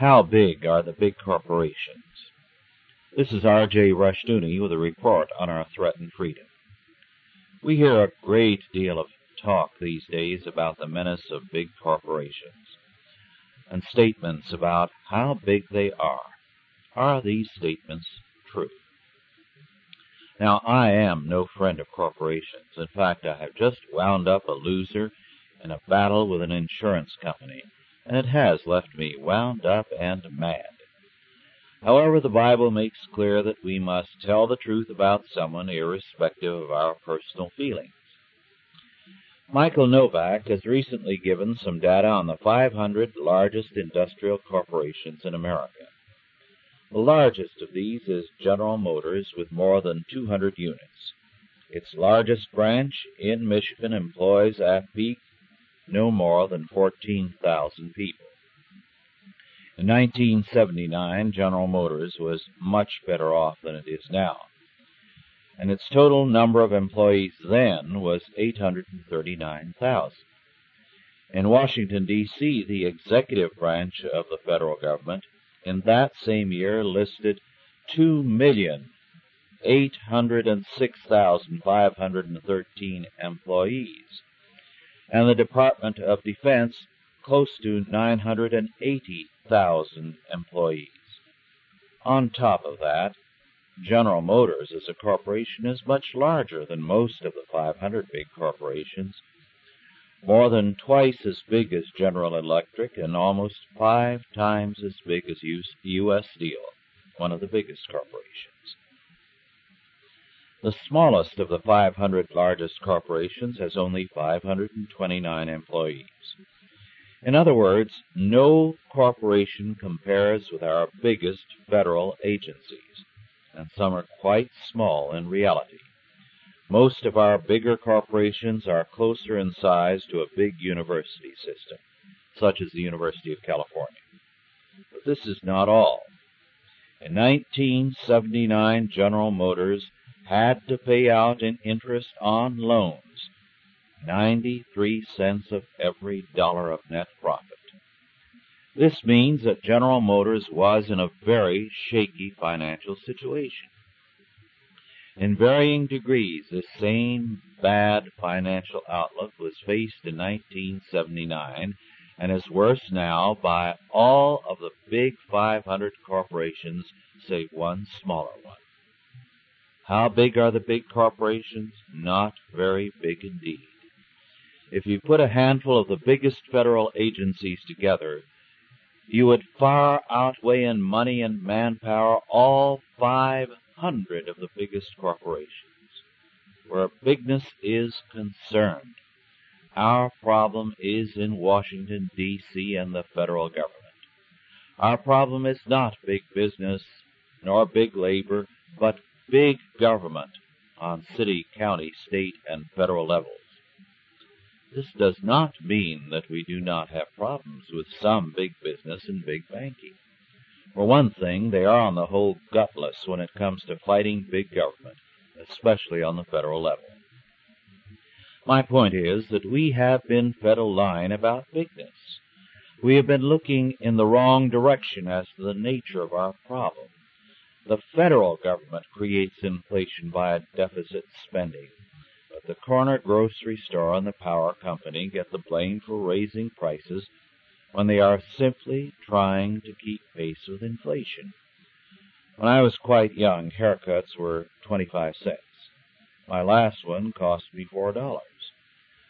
How big are the big corporations? This is R.J. Rushdoony with a report on our threatened freedom. We hear a great deal of talk these days about the menace of big corporations and statements about how big they are. Are these statements true? Now, I am no friend of corporations. In fact, I have just wound up a loser in a battle with an insurance company and it has left me wound up and mad. However, the Bible makes clear that we must tell the truth about someone irrespective of our personal feelings. Michael Novak has recently given some data on the 500 largest industrial corporations in America. The largest of these is General Motors with more than 200 units. Its largest branch in Michigan employs at peak no more than 14,000 people. In 1979, General Motors was much better off than it is now, and its total number of employees then was 839,000. In Washington, D.C., the executive branch of the federal government in that same year listed 2,806,513 employees and the Department of Defense close to 980,000 employees. On top of that, General Motors as a corporation is much larger than most of the 500 big corporations, more than twice as big as General Electric and almost five times as big as U.S. Steel, one of the biggest corporations. The smallest of the 500 largest corporations has only 529 employees. In other words, no corporation compares with our biggest federal agencies, and some are quite small in reality. Most of our bigger corporations are closer in size to a big university system, such as the University of California. But this is not all. In 1979, General Motors had to pay out in interest on loans 93 cents of every dollar of net profit. This means that General Motors was in a very shaky financial situation. In varying degrees, this same bad financial outlook was faced in 1979 and is worse now by all of the big 500 corporations save one smaller one. How big are the big corporations? Not very big indeed. If you put a handful of the biggest federal agencies together, you would far outweigh in money and manpower all 500 of the biggest corporations. Where bigness is concerned, our problem is in Washington, D.C. and the federal government. Our problem is not big business nor big labor, but big government on city, county, state, and federal levels. This does not mean that we do not have problems with some big business and big banking. For one thing, they are on the whole gutless when it comes to fighting big government, especially on the federal level. My point is that we have been fed a line about bigness. We have been looking in the wrong direction as to the nature of our problem. The federal government creates inflation by deficit spending, but the corner grocery store and the power company get the blame for raising prices when they are simply trying to keep pace with inflation. When I was quite young, haircuts were 25 cents. My last one cost me $4.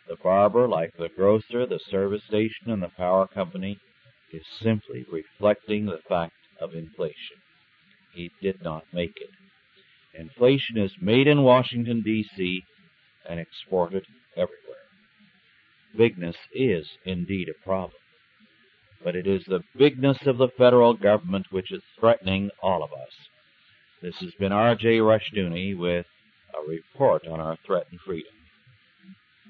The barber, like the grocer, the service station, and the power company, is simply reflecting the fact of inflation he did not make it. Inflation is made in Washington, D.C., and exported everywhere. Bigness is indeed a problem, but it is the bigness of the federal government which is threatening all of us. This has been R.J. Rushdoony with a report on our threatened freedom.